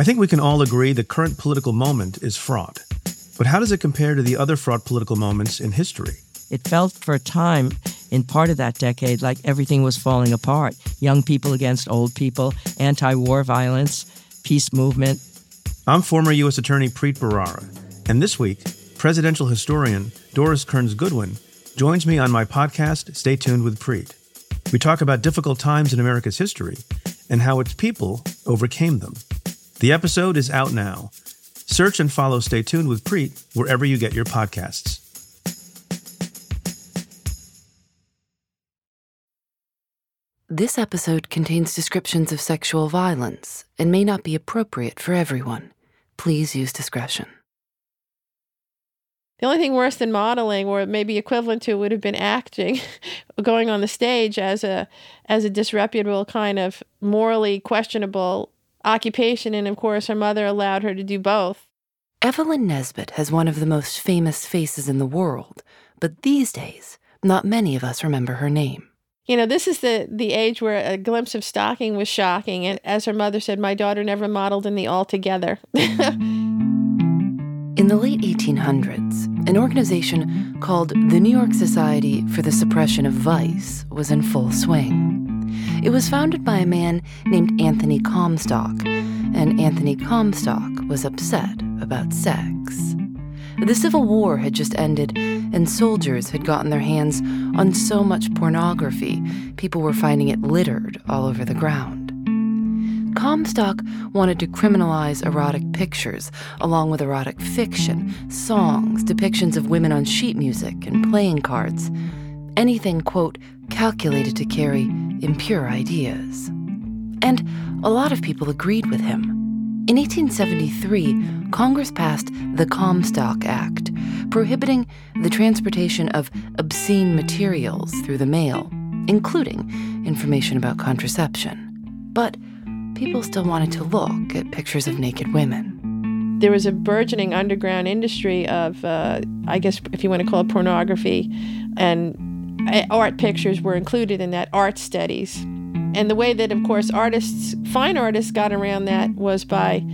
I think we can all agree the current political moment is fraught. But how does it compare to the other fraught political moments in history? It felt for a time in part of that decade like everything was falling apart. Young people against old people, anti war violence, peace movement. I'm former U.S. Attorney Preet Bharara, and this week, presidential historian Doris Kearns Goodwin joins me on my podcast, Stay Tuned with Preet. We talk about difficult times in America's history and how its people overcame them. The episode is out now. Search and follow Stay Tuned with Preet wherever you get your podcasts. This episode contains descriptions of sexual violence and may not be appropriate for everyone. Please use discretion. The only thing worse than modeling, or maybe equivalent to, would have been acting, going on the stage as a as a disreputable kind of morally questionable occupation, and of course, her mother allowed her to do both. Evelyn Nesbit has one of the most famous faces in the world, but these days, not many of us remember her name. You know, this is the the age where a glimpse of stocking was shocking, and as her mother said, my daughter never modeled in the altogether. in the late 1800s, an organization called the New York Society for the Suppression of Vice was in full swing. It was founded by a man named Anthony Comstock, and Anthony Comstock was upset about sex. The Civil War had just ended, and soldiers had gotten their hands on so much pornography, people were finding it littered all over the ground. Comstock wanted to criminalize erotic pictures, along with erotic fiction, songs, depictions of women on sheet music, and playing cards. Anything, quote, calculated to carry impure ideas. And a lot of people agreed with him. In 1873, Congress passed the Comstock Act, prohibiting the transportation of obscene materials through the mail, including information about contraception. But people still wanted to look at pictures of naked women. There was a burgeoning underground industry of, uh, I guess, if you want to call it pornography, and art pictures were included in that art studies. And the way that, of course, artists, fine artists, got around that was by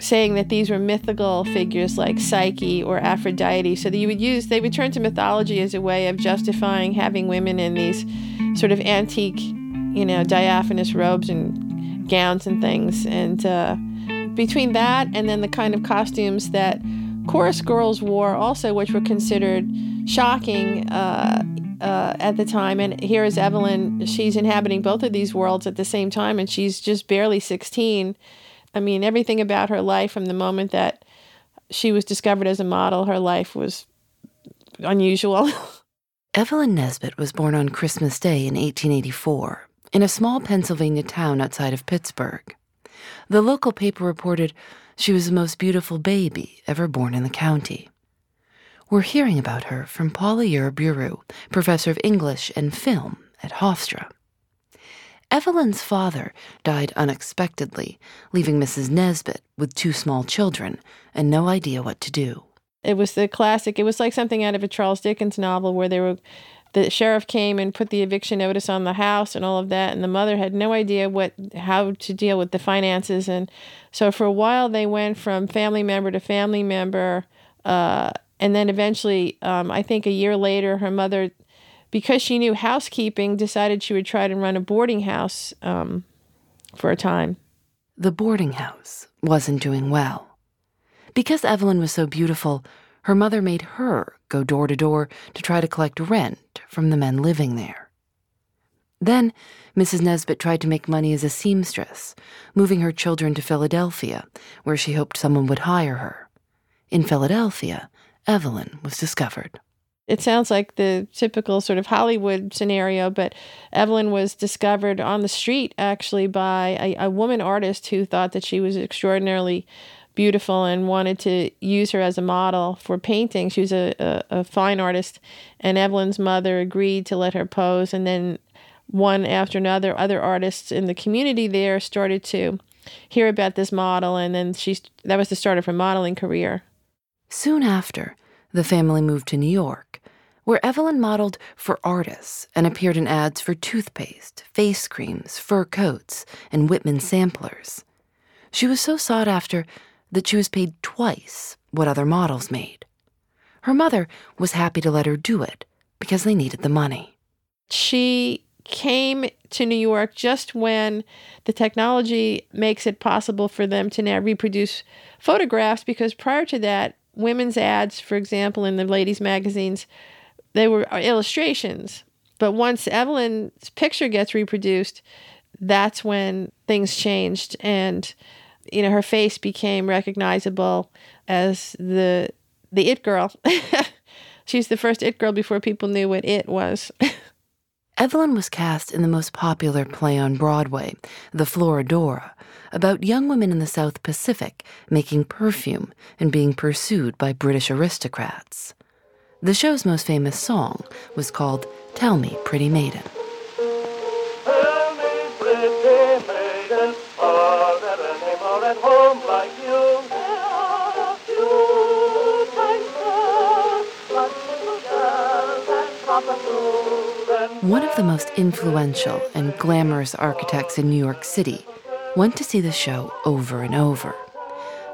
saying that these were mythical figures like Psyche or Aphrodite. So that you would use, they would turn to mythology as a way of justifying having women in these sort of antique, you know, diaphanous robes and gowns and things. And uh, between that and then the kind of costumes that chorus girls wore, also, which were considered shocking. Uh, uh, at the time. And here is Evelyn. She's inhabiting both of these worlds at the same time, and she's just barely 16. I mean, everything about her life from the moment that she was discovered as a model, her life was unusual. Evelyn Nesbit was born on Christmas Day in 1884 in a small Pennsylvania town outside of Pittsburgh. The local paper reported she was the most beautiful baby ever born in the county. We're hearing about her from Paula Uruburu, professor of English and film at Hofstra. Evelyn's father died unexpectedly, leaving Mrs. Nesbit with two small children and no idea what to do. It was the classic, it was like something out of a Charles Dickens novel where they were the sheriff came and put the eviction notice on the house and all of that and the mother had no idea what how to deal with the finances and so for a while they went from family member to family member uh, and then eventually, um, I think a year later, her mother, because she knew housekeeping, decided she would try to run a boarding house um, for a time. The boarding house wasn't doing well. Because Evelyn was so beautiful, her mother made her go door to door to try to collect rent from the men living there. Then, Mrs. Nesbit tried to make money as a seamstress, moving her children to Philadelphia, where she hoped someone would hire her. In Philadelphia, Evelyn was discovered. It sounds like the typical sort of Hollywood scenario, but Evelyn was discovered on the street actually by a, a woman artist who thought that she was extraordinarily beautiful and wanted to use her as a model for painting. She was a, a, a, fine artist, and Evelyn's mother agreed to let her pose. And then one after another, other artists in the community there started to hear about this model, and then she that was the start of her modeling career. Soon after, the family moved to New York, where Evelyn modeled for artists and appeared in ads for toothpaste, face creams, fur coats, and Whitman samplers. She was so sought after that she was paid twice what other models made. Her mother was happy to let her do it because they needed the money. She came to New York just when the technology makes it possible for them to now reproduce photographs because prior to that, women's ads, for example, in the ladies' magazines, they were illustrations. But once Evelyn's picture gets reproduced, that's when things changed and you know her face became recognizable as the the it girl. She's the first it girl before people knew what it was. Evelyn was cast in the most popular play on Broadway, The Florodora, about young women in the South Pacific making perfume and being pursued by British aristocrats. The show's most famous song was called Tell Me, Pretty Maiden. Tell me, pretty maiden, at home One of the most influential and glamorous architects in New York City went to see the show over and over.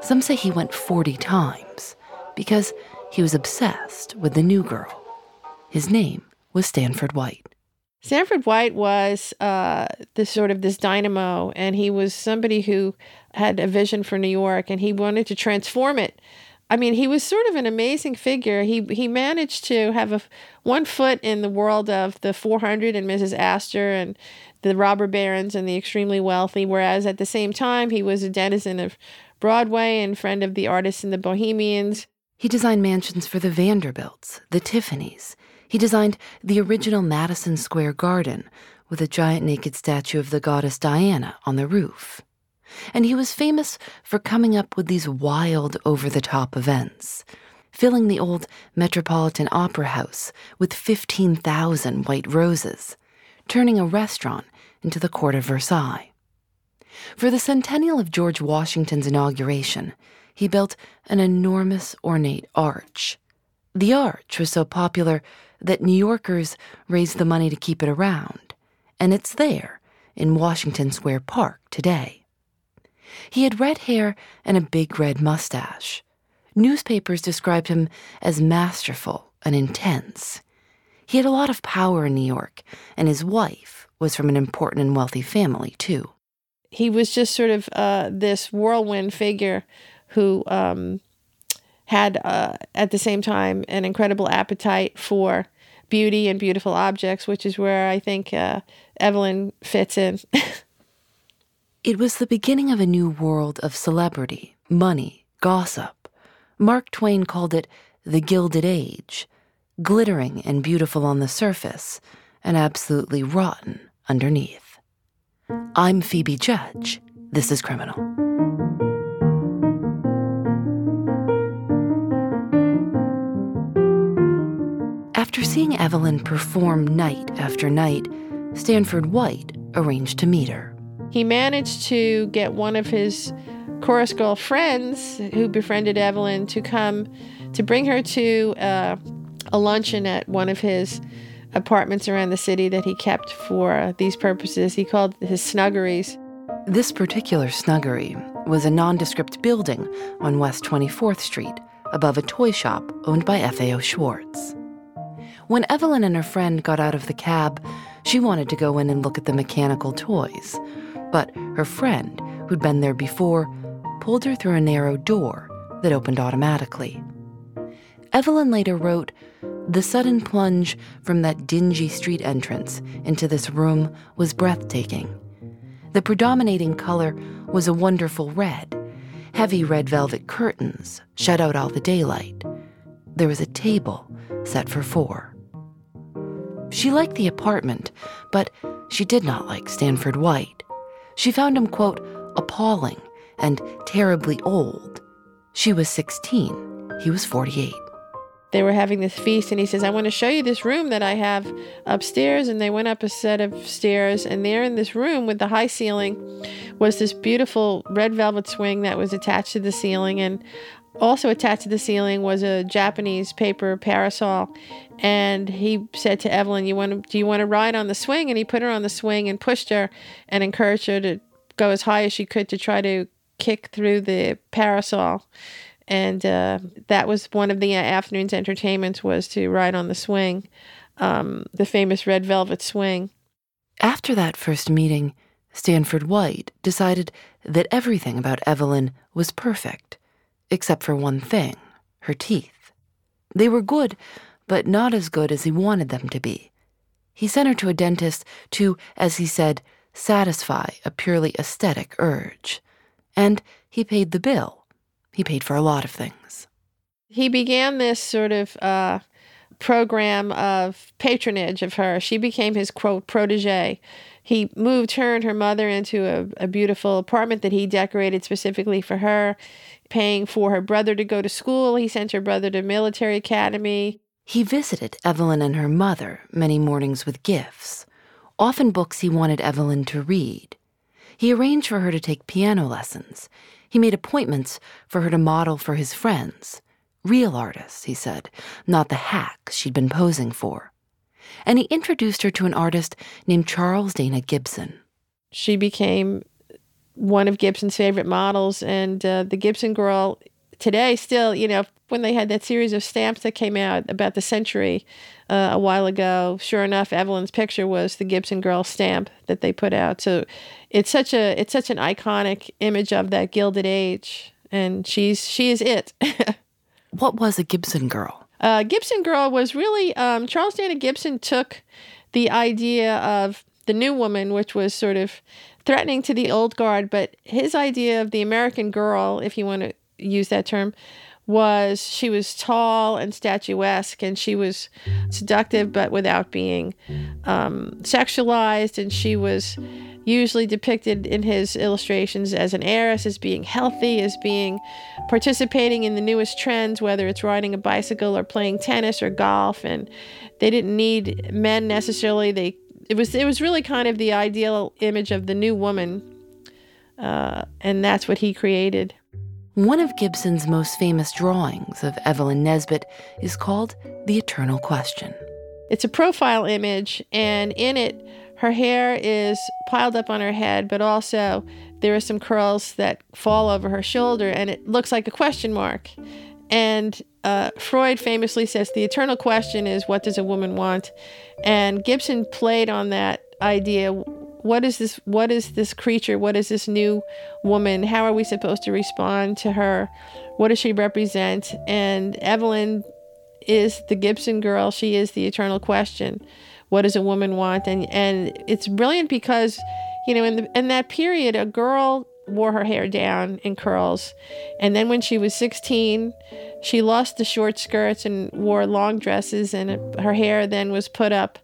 Some say he went 40 times because he was obsessed with the new girl. His name was Stanford White. Stanford White was uh, this sort of this dynamo, and he was somebody who had a vision for New York, and he wanted to transform it I mean, he was sort of an amazing figure. He he managed to have a one foot in the world of the 400 and Mrs. Astor and the robber barons and the extremely wealthy, whereas at the same time he was a denizen of Broadway and friend of the artists and the Bohemians. He designed mansions for the Vanderbilts, the Tiffanys. He designed the original Madison Square Garden with a giant naked statue of the goddess Diana on the roof and he was famous for coming up with these wild, over the top events, filling the old Metropolitan Opera House with 15,000 white roses, turning a restaurant into the court of Versailles. For the centennial of George Washington's inauguration, he built an enormous ornate arch. The arch was so popular that New Yorkers raised the money to keep it around, and it's there in Washington Square Park today. He had red hair and a big red mustache. Newspapers described him as masterful and intense. He had a lot of power in New York, and his wife was from an important and wealthy family, too. He was just sort of uh, this whirlwind figure who um, had, uh, at the same time, an incredible appetite for beauty and beautiful objects, which is where I think uh, Evelyn fits in. It was the beginning of a new world of celebrity, money, gossip. Mark Twain called it the Gilded Age, glittering and beautiful on the surface, and absolutely rotten underneath. I'm Phoebe Judge. This is Criminal. After seeing Evelyn perform night after night, Stanford White arranged to meet her he managed to get one of his chorus girl friends who befriended Evelyn to come to bring her to uh, a luncheon at one of his apartments around the city that he kept for these purposes. He called his snuggeries. This particular snuggery was a nondescript building on West 24th Street above a toy shop owned by FAO Schwarz. When Evelyn and her friend got out of the cab, she wanted to go in and look at the mechanical toys but her friend, who'd been there before, pulled her through a narrow door that opened automatically. Evelyn later wrote, The sudden plunge from that dingy street entrance into this room was breathtaking. The predominating color was a wonderful red. Heavy red velvet curtains shut out all the daylight. There was a table set for four. She liked the apartment, but she did not like Stanford White. She found him, quote, appalling and terribly old. She was 16, he was 48 they were having this feast and he says i want to show you this room that i have upstairs. And they went up a set of stairs and there in this room with the high ceiling was this beautiful red velvet swing that was attached to the ceiling. And also attached to the ceiling was a japanese paper parasol. And he said to evelyn you want to do you want to ride on the swing? And he put her on the swing and pushed her and encouraged her to go as high as she could to try to kick through the parasol. And uh, that was one of the afternoon's entertainments was to ride on the swing, um, the famous red velvet swing. After that first meeting, Stanford White decided that everything about Evelyn was perfect, except for one thing her teeth. They were good, but not as good as he wanted them to be. He sent her to a dentist to, as he said, satisfy a purely aesthetic urge. And he paid the bill he paid for a lot of things. He began this sort of uh, program of patronage of her. She became his quote protege. He moved her and her mother into a, a beautiful apartment that he decorated specifically for her, paying for her brother to go to school. He sent her brother to military academy. He visited Evelyn and her mother many mornings with gifts, often books he wanted Evelyn to read. He arranged for her to take piano lessons he made appointments for her to model for his friends. Real artists, he said, not the hacks she'd been posing for. And he introduced her to an artist named Charles Dana Gibson. She became one of Gibson's favorite models, and uh, the Gibson girl today still, you know, when they had that series of stamps that came out about the century uh, a while ago, sure enough, Evelyn's picture was the Gibson girl stamp that they put out. So it's such a it's such an iconic image of that gilded age, and she's she is it. what was a Gibson girl? Uh, Gibson girl was really um, Charles Dana Gibson took the idea of the new woman, which was sort of threatening to the old guard, but his idea of the American girl, if you want to use that term, was she was tall and statuesque and she was seductive but without being um, sexualized and she was usually depicted in his illustrations as an heiress as being healthy as being participating in the newest trends whether it's riding a bicycle or playing tennis or golf. And they didn't need men necessarily. They it was it was really kind of the ideal image of the new woman uh, and that's what he created. One of Gibson's most famous drawings of Evelyn Nesbit is called The Eternal Question. It's a profile image, and in it, her hair is piled up on her head, but also there are some curls that fall over her shoulder, and it looks like a question mark. And uh, Freud famously says the eternal question is, What does a woman want? And Gibson played on that idea what is this what is this creature? What is this new woman? How are we supposed to respond to her? What does she represent? And evelyn is the gibson girl. She is the eternal question what does a woman want and and it's brilliant because you know in the, in that period a girl wore her hair down in curls and then when she was 16 she lost the short skirts and wore long dresses and her hair then was put up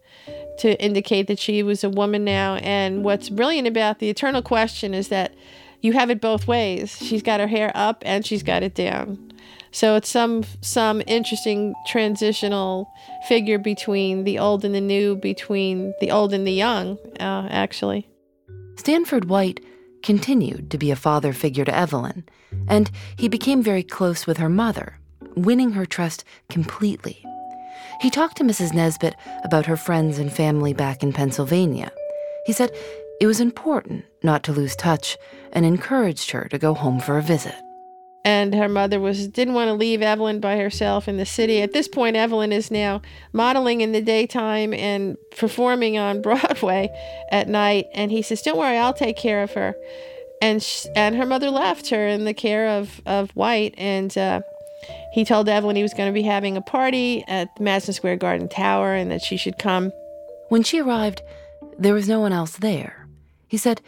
to indicate that she was a woman now. And what's brilliant about the eternal question is that you have it both ways. She's got her hair up and she's got it down. So it's some some interesting transitional figure between the old and the new, between the old and the young, uh, actually. Stanford White continued to be a father figure to Evelyn, and he became very close with her mother, winning her trust completely. He talked to Mrs. Nesbit about her friends and family back in Pennsylvania. He said it was important not to lose touch and encouraged her to go home for a visit. And her mother was didn't want to leave Evelyn by herself in the city. At this point, Evelyn is now modeling in the daytime and performing on Broadway at night. And he says, "Don't worry, I'll take care of her." And and her mother left her in the care of of White, and uh, he told Evelyn he was going to be having a party at the Madison Square Garden Tower and that she should come. When she arrived, there was no one else there. He said,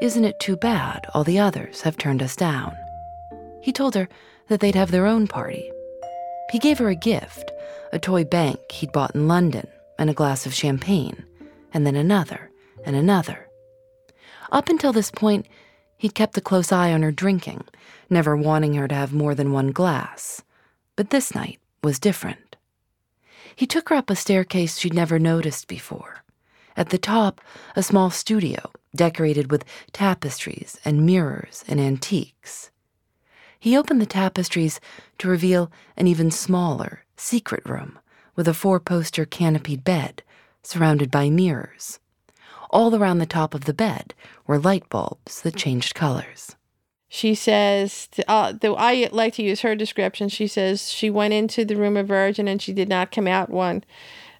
Isn't it too bad all the others have turned us down? He told her that they'd have their own party. He gave her a gift a toy bank he'd bought in London, and a glass of champagne, and then another, and another. Up until this point, he'd kept a close eye on her drinking, never wanting her to have more than one glass. But this night was different. He took her up a staircase she'd never noticed before. At the top, a small studio decorated with tapestries and mirrors and antiques. He opened the tapestries to reveal an even smaller, secret room with a four poster canopied bed surrounded by mirrors. All around the top of the bed were light bulbs that changed colors. She says, uh, though I like to use her description, she says she went into the room a virgin and she did not come out one.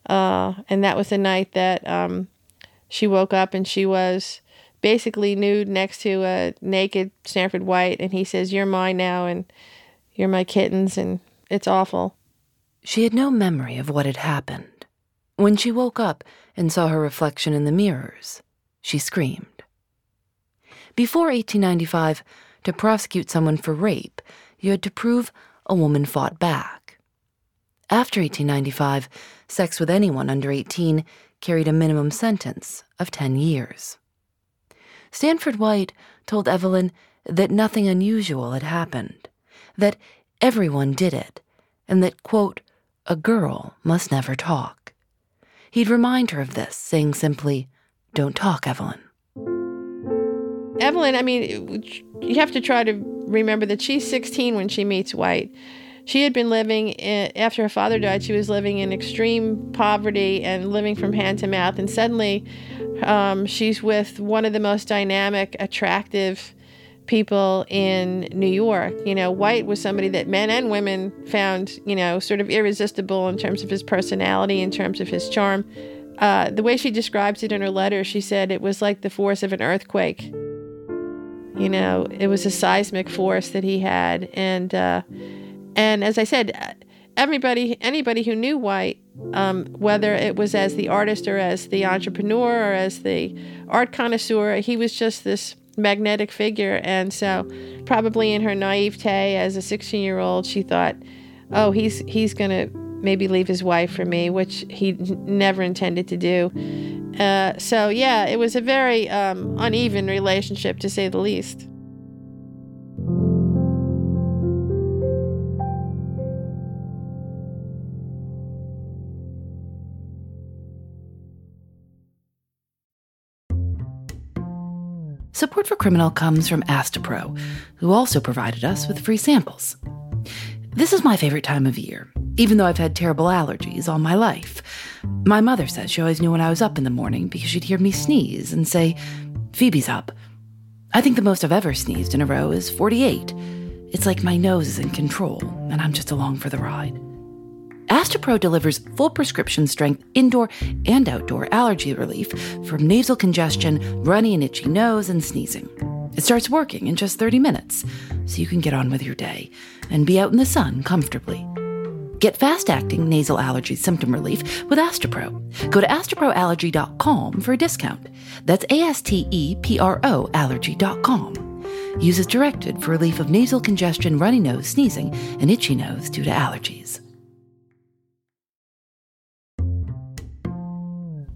Uh, and that was the night that um, she woke up and she was basically nude next to a naked Stanford White, and he says, You're mine now, and you're my kittens, and it's awful. She had no memory of what had happened. When she woke up and saw her reflection in the mirrors, she screamed. Before 1895, to prosecute someone for rape, you had to prove a woman fought back. After 1895, sex with anyone under 18 carried a minimum sentence of 10 years. Stanford White told Evelyn that nothing unusual had happened, that everyone did it, and that, quote, a girl must never talk. He'd remind her of this, saying simply, Don't talk, Evelyn. Evelyn, I mean, you have to try to remember that she's 16 when she meets White. She had been living, in, after her father died, she was living in extreme poverty and living from hand to mouth. And suddenly, um, she's with one of the most dynamic, attractive people in New York. You know, White was somebody that men and women found, you know, sort of irresistible in terms of his personality, in terms of his charm. Uh, the way she describes it in her letter, she said it was like the force of an earthquake. You know, it was a seismic force that he had, and uh, and as I said, everybody, anybody who knew White, um, whether it was as the artist or as the entrepreneur or as the art connoisseur, he was just this magnetic figure. And so, probably in her naivete as a 16 year old, she thought, oh, he's, he's going to maybe leave his wife for me, which he never intended to do. Uh, so, yeah, it was a very um, uneven relationship, to say the least. Support for Criminal comes from Astepro, who also provided us with free samples. This is my favorite time of year, even though I've had terrible allergies all my life. My mother says she always knew when I was up in the morning because she'd hear me sneeze and say, Phoebe's up. I think the most I've ever sneezed in a row is 48. It's like my nose is in control, and I'm just along for the ride. Astepro delivers full prescription strength indoor and outdoor allergy relief from nasal congestion, runny and itchy nose, and sneezing. It starts working in just 30 minutes, so you can get on with your day and be out in the sun comfortably. Get fast acting nasal allergy symptom relief with Astepro. Go to asteproallergy.com for a discount. That's A S T E P R O allergy.com. Use as directed for relief of nasal congestion, runny nose, sneezing, and itchy nose due to allergies.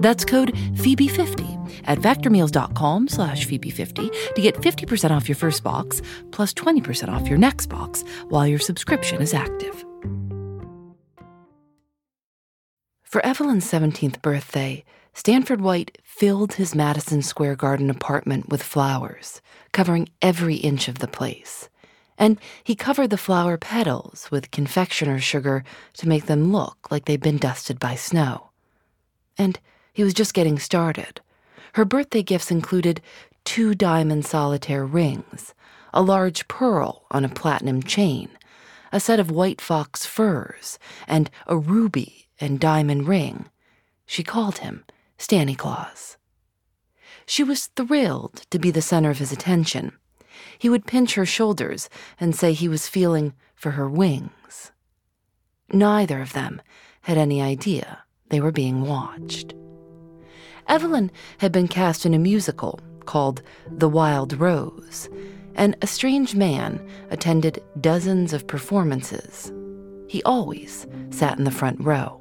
That's code Phoebe50 at factormeals.com slash Phoebe50 to get 50% off your first box, plus 20% off your next box while your subscription is active. For Evelyn's 17th birthday, Stanford White filled his Madison Square Garden apartment with flowers, covering every inch of the place. And he covered the flower petals with confectioner's sugar to make them look like they'd been dusted by snow. And he was just getting started. Her birthday gifts included two diamond solitaire rings, a large pearl on a platinum chain, a set of white fox furs, and a ruby and diamond ring. She called him Stanny Claus. She was thrilled to be the center of his attention. He would pinch her shoulders and say he was feeling for her wings. Neither of them had any idea they were being watched. Evelyn had been cast in a musical called The Wild Rose, and a strange man attended dozens of performances. He always sat in the front row.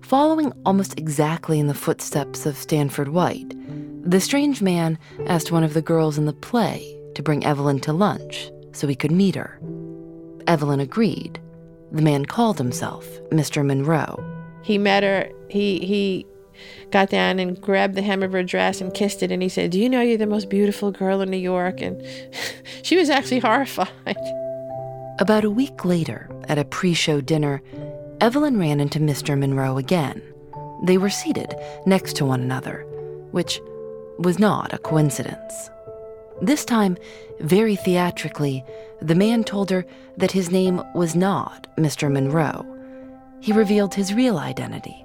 Following almost exactly in the footsteps of Stanford White, the strange man asked one of the girls in the play to bring Evelyn to lunch so he could meet her. Evelyn agreed. The man called himself Mr. Monroe. He met her. He he got down and grabbed the hem of her dress and kissed it. And he said, Do you know you're the most beautiful girl in New York? And she was actually horrified. About a week later, at a pre show dinner, Evelyn ran into Mr. Monroe again. They were seated next to one another, which was not a coincidence. This time, very theatrically, the man told her that his name was not Mr. Monroe. He revealed his real identity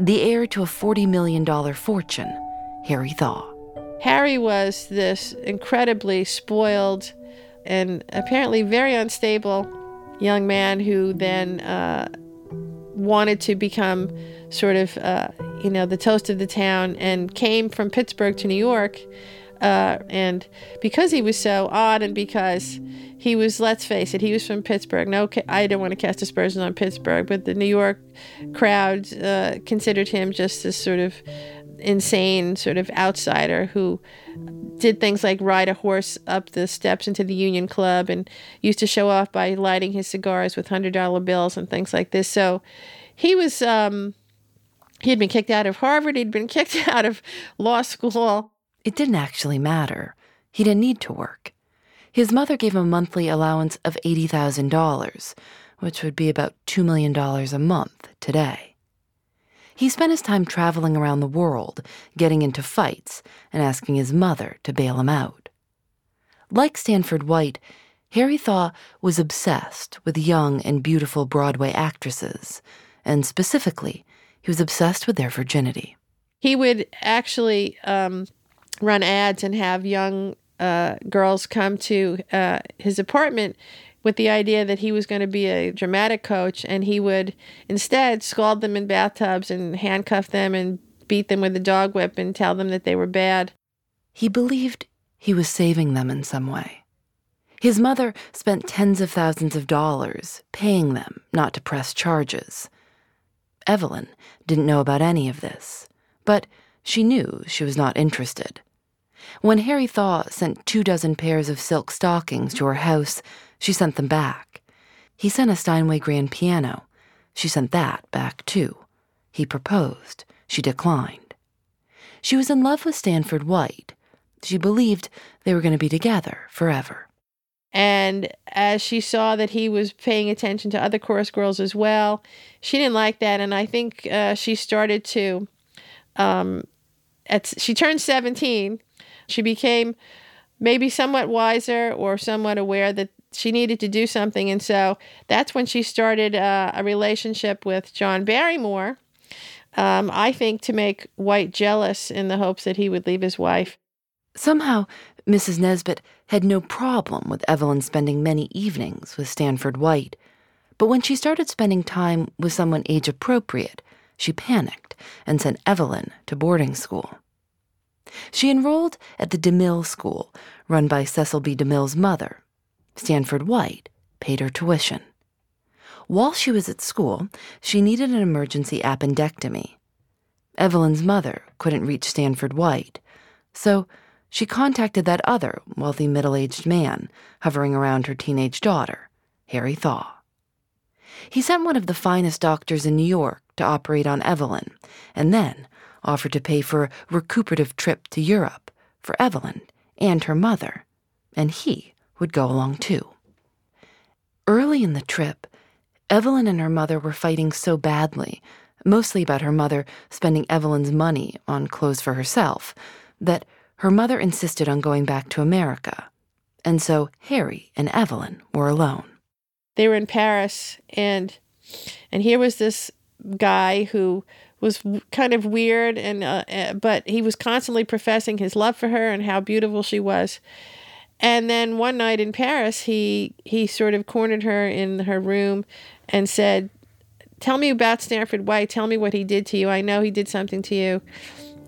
the heir to a $40 million fortune, Harry Thaw. Harry was this incredibly spoiled and apparently very unstable young man who then uh, wanted to become sort of, uh, you know, the toast of the town and came from Pittsburgh to New York. Uh, and because he was so odd and because he was, let's face it, he was from Pittsburgh. No, I don't want to cast aspersions on Pittsburgh, but the New York crowd uh, considered him just this sort of insane sort of outsider who did things like ride a horse up the steps into the Union Club and used to show off by lighting his cigars with hundred dollar bills and things like this. So he was um, he had been kicked out of Harvard. He'd been kicked out of law school. It didn't actually matter. He didn't need to work. His mother gave him a monthly allowance of $80,000, which would be about $2 million a month today. He spent his time traveling around the world, getting into fights, and asking his mother to bail him out. Like Stanford White, Harry Thaw was obsessed with young and beautiful Broadway actresses, and specifically, he was obsessed with their virginity. He would actually um, run ads and have young uh, girls come to uh, his apartment with the idea that he was going to be a dramatic coach and he would instead scald them in bathtubs and handcuff them and beat them with a dog whip and tell them that they were bad. He believed he was saving them in some way. His mother spent tens of thousands of dollars paying them not to press charges. Evelyn didn't know about any of this, but she knew she was not interested. When Harry Thaw sent two dozen pairs of silk stockings to her house, she sent them back. He sent a Steinway grand piano. She sent that back, too. He proposed. She declined. She was in love with Stanford White. She believed they were going to be together forever. And as she saw that he was paying attention to other chorus girls as well, she didn't like that. And I think uh, she started to, um, at, she turned 17 she became maybe somewhat wiser or somewhat aware that she needed to do something. And so that's when she started uh, a relationship with John Barrymore, um, I think to make White jealous in the hopes that he would leave his wife. Somehow, Mrs. Nesbit had no problem with Evelyn spending many evenings with Stanford White. But when she started spending time with someone age appropriate, she panicked and sent Evelyn to boarding school. She enrolled at the DeMille School, run by Cecil B. DeMille's mother. Stanford White paid her tuition. While she was at school, she needed an emergency appendectomy. Evelyn's mother couldn't reach Stanford White, so she contacted that other wealthy middle aged man hovering around her teenage daughter, Harry Thaw. He sent one of the finest doctors in New York to operate on Evelyn, and then offered to pay for a recuperative trip to Europe for Evelyn and her mother, and he would go along too. Early in the trip, Evelyn and her mother were fighting so badly, mostly about her mother spending Evelyn's money on clothes for herself, that her mother insisted on going back to America. And so Harry and Evelyn were alone. They were in Paris, and and here was this guy who was kind of weird and uh, uh, but he was constantly professing his love for her and how beautiful she was. And then one night in Paris he he sort of cornered her in her room and said tell me about Stanford White. Tell me what he did to you. I know he did something to you.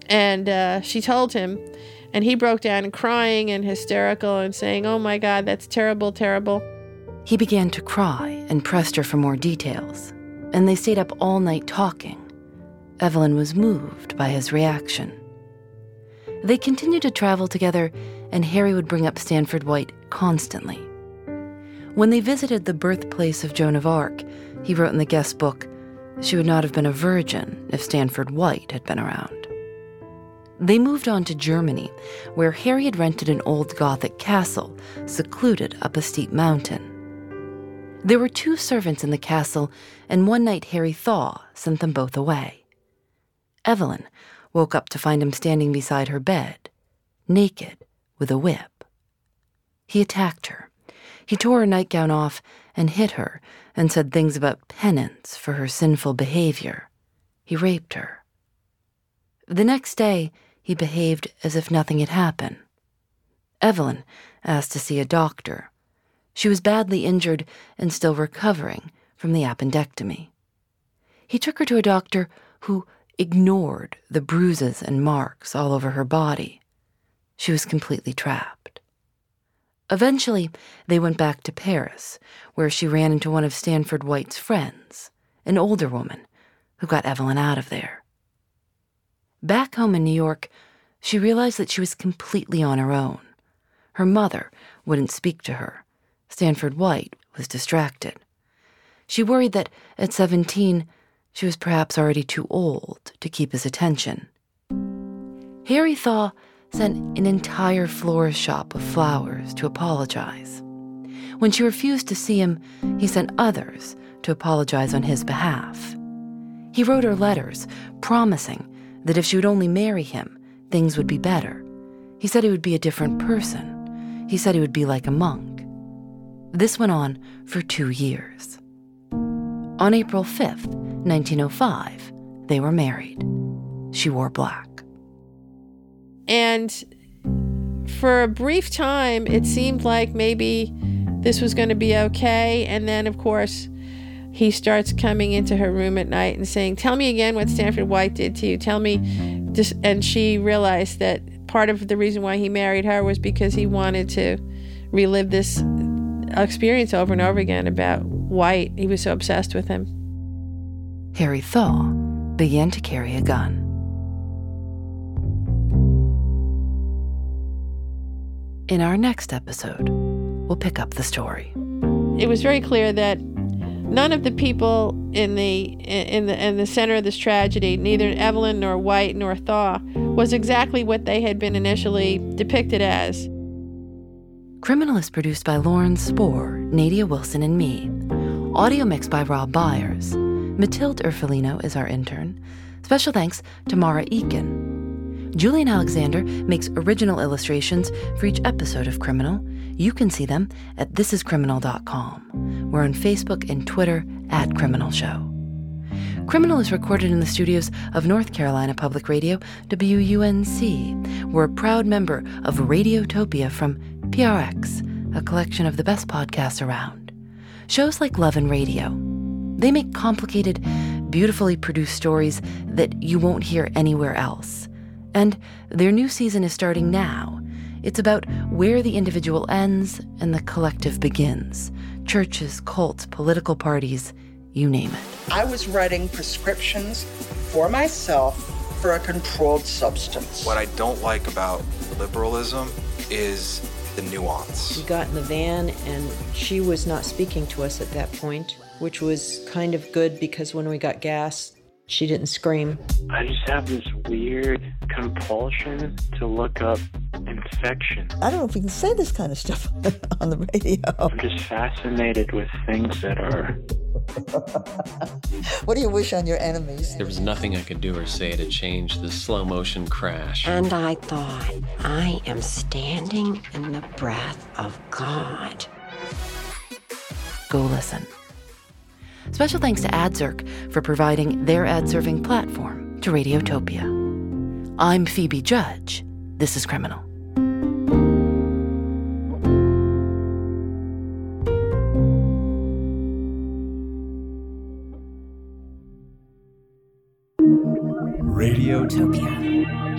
And uh, she told him and he broke down crying and hysterical and saying oh my god that's terrible terrible he began to cry and pressed her for more details and they stayed up all night talking Evelyn was moved by his reaction. They continued to travel together, and Harry would bring up Stanford White constantly. When they visited the birthplace of Joan of Arc, he wrote in the guest book, she would not have been a virgin if Stanford White had been around. They moved on to Germany, where Harry had rented an old Gothic castle secluded up a steep mountain. There were two servants in the castle, and one night Harry Thaw sent them both away. Evelyn woke up to find him standing beside her bed, naked, with a whip. He attacked her. He tore her nightgown off and hit her and said things about penance for her sinful behavior. He raped her. The next day, he behaved as if nothing had happened. Evelyn asked to see a doctor. She was badly injured and still recovering from the appendectomy. He took her to a doctor who ignored the bruises and marks all over her body. She was completely trapped. Eventually, they went back to Paris, where she ran into one of Stanford White's friends, an older woman who got Evelyn out of there. Back home in New York, she realized that she was completely on her own. Her mother wouldn't speak to her. Stanford White was distracted. She worried that at 17, she was perhaps already too old to keep his attention. Harry Thaw sent an entire florist shop of flowers to apologize. When she refused to see him, he sent others to apologize on his behalf. He wrote her letters promising that if she would only marry him, things would be better. He said he would be a different person. He said he would be like a monk. This went on for two years. On April 5th, 1905, they were married. She wore black. And for a brief time, it seemed like maybe this was going to be okay. And then, of course, he starts coming into her room at night and saying, Tell me again what Stanford White did to you. Tell me. And she realized that part of the reason why he married her was because he wanted to relive this experience over and over again about White. He was so obsessed with him. Harry Thaw began to carry a gun. In our next episode, we'll pick up the story. It was very clear that none of the people in the in the in the center of this tragedy, neither Evelyn nor White nor Thaw, was exactly what they had been initially depicted as. Criminal is produced by Lauren Spohr, Nadia Wilson, and me. Audio mixed by Rob Byers. Matilde Urfolino is our intern. Special thanks to Mara Eakin. Julienne Alexander makes original illustrations for each episode of Criminal. You can see them at thisiscriminal.com. We're on Facebook and Twitter at Criminal Show. Criminal is recorded in the studios of North Carolina Public Radio, WUNC. We're a proud member of Radiotopia from PRX, a collection of the best podcasts around. Shows like Love and Radio they make complicated, beautifully produced stories that you won't hear anywhere else. And their new season is starting now. It's about where the individual ends and the collective begins churches, cults, political parties, you name it. I was writing prescriptions for myself for a controlled substance. What I don't like about liberalism is the nuance. We got in the van, and she was not speaking to us at that point, which was kind of good because when we got gas, she didn't scream. I just have this weird compulsion to look up infection. I don't know if we can say this kind of stuff on the radio. I'm just fascinated with things that are what do you wish on your enemies? There was nothing I could do or say to change the slow motion crash. And I thought, I am standing in the breath of God. Go listen. Special thanks to AdZerk for providing their ad serving platform to Radiotopia. I'm Phoebe Judge. This is Criminal. Radiotopia.